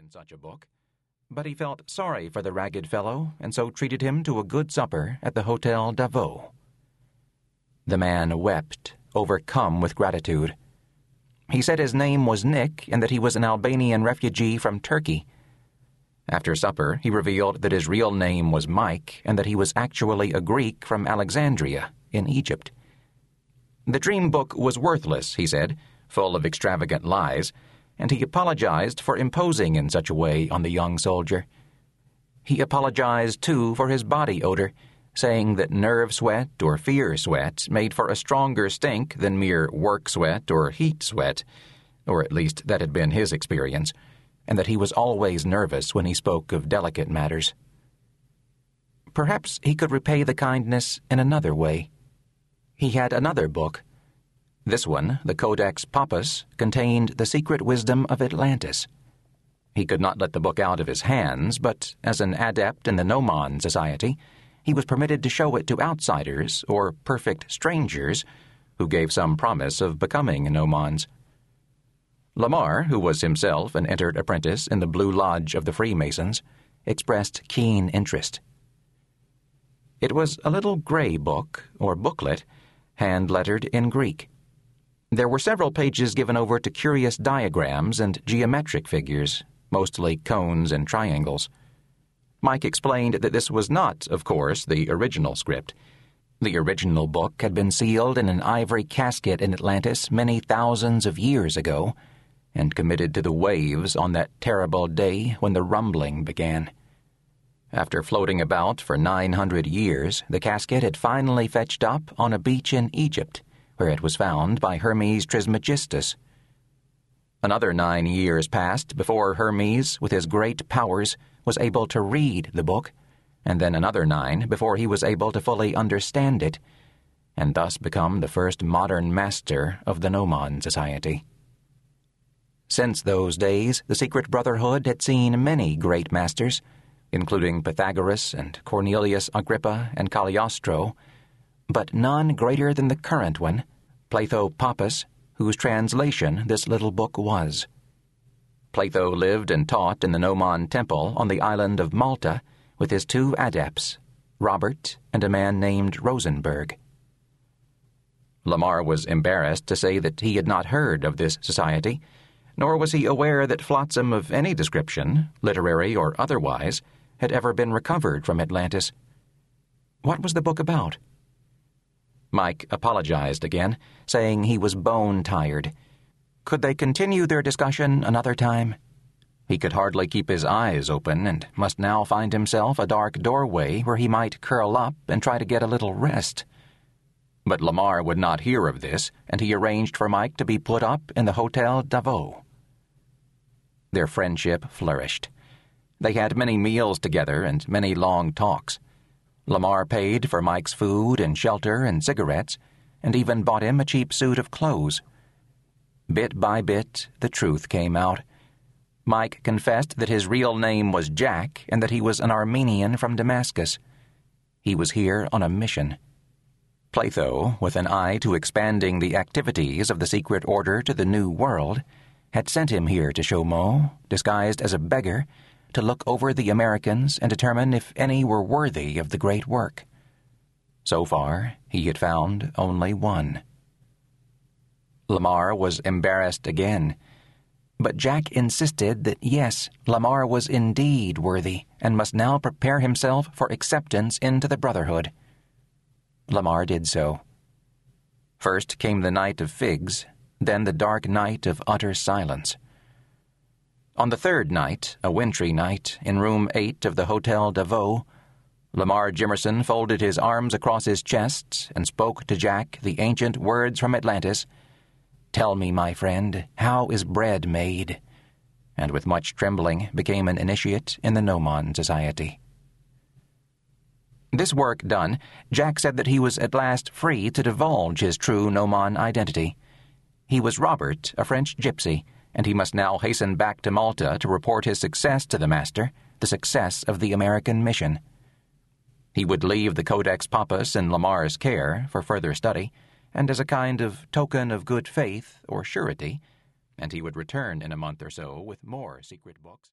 in such a book, but he felt sorry for the ragged fellow and so treated him to a good supper at the Hotel Davos. The man wept, overcome with gratitude. He said his name was Nick and that he was an Albanian refugee from Turkey. After supper, he revealed that his real name was Mike and that he was actually a Greek from Alexandria, in Egypt. The dream book was worthless, he said, full of extravagant lies, and he apologized for imposing in such a way on the young soldier. He apologized, too, for his body odor, saying that nerve sweat or fear sweat made for a stronger stink than mere work sweat or heat sweat, or at least that had been his experience, and that he was always nervous when he spoke of delicate matters. Perhaps he could repay the kindness in another way. He had another book. This one, the Codex Pappus, contained the secret wisdom of Atlantis. He could not let the book out of his hands, but as an adept in the Gnomon Society, he was permitted to show it to outsiders or perfect strangers who gave some promise of becoming Gnomons. Lamar, who was himself an entered apprentice in the Blue Lodge of the Freemasons, expressed keen interest. It was a little gray book, or booklet, hand lettered in Greek. There were several pages given over to curious diagrams and geometric figures, mostly cones and triangles. Mike explained that this was not, of course, the original script. The original book had been sealed in an ivory casket in Atlantis many thousands of years ago and committed to the waves on that terrible day when the rumbling began. After floating about for 900 years, the casket had finally fetched up on a beach in Egypt, where it was found by Hermes Trismegistus. Another nine years passed before Hermes, with his great powers, was able to read the book, and then another nine before he was able to fully understand it, and thus become the first modern master of the Gnomon Society. Since those days, the secret brotherhood had seen many great masters, including Pythagoras and Cornelius Agrippa and Cagliostro, but none greater than the current one, Pletho Pappus, whose translation this little book was. Pletho lived and taught in the Gnomon Temple on the island of Malta with his two adepts, Robert and a man named Rosenberg. Lamar was embarrassed to say that he had not heard of this society, nor was he aware that flotsam of any description, literary or otherwise, had ever been recovered from Atlantis. What was the book about? Mike apologized again, saying he was bone tired could they continue their discussion another time? He could hardly keep his eyes open and must now find himself a dark doorway where he might curl up and try to get a little rest. But Lamar would not hear of this, and he arranged for Mike to be put up in the Hotel Davos. Their friendship flourished. They had many meals together and many long talks. Lamar paid for Mike's food and shelter and cigarettes, and even bought him a cheap suit of clothes. Bit by bit, the truth came out. Mike confessed that his real name was Jack and that he was an Armenian from Damascus. He was here on a mission. Pletho, with an eye to expanding the activities of the secret order to the New World, had sent him here to Chaumont, disguised as a beggar, to look over the Americans and determine if any were worthy of the great work. So far, he had found only one. Lamar was embarrassed again. But Jack insisted that yes, Lamar was indeed worthy and must now prepare himself for acceptance into the Brotherhood. Lamar did so. First came the night of figs, then the dark night of utter silence. On the third night, a wintry night, in room eight of the Hotel Davos, Lamar Jimmerson folded his arms across his chest and spoke to Jack the ancient words from Atlantis Tell me, my friend, how is bread made? And with much trembling became an initiate in the Gnomon Society. This work done, Jack said that he was at last free to divulge his true Gnomon identity. He was Robert, a French gypsy, and he must now hasten back to Malta to report his success to the Master, the success of the American mission. He would leave the Codex Pappus in Lamar's care for further study and as a kind of token of good faith or surety, and he would return in a month or so with more secret books.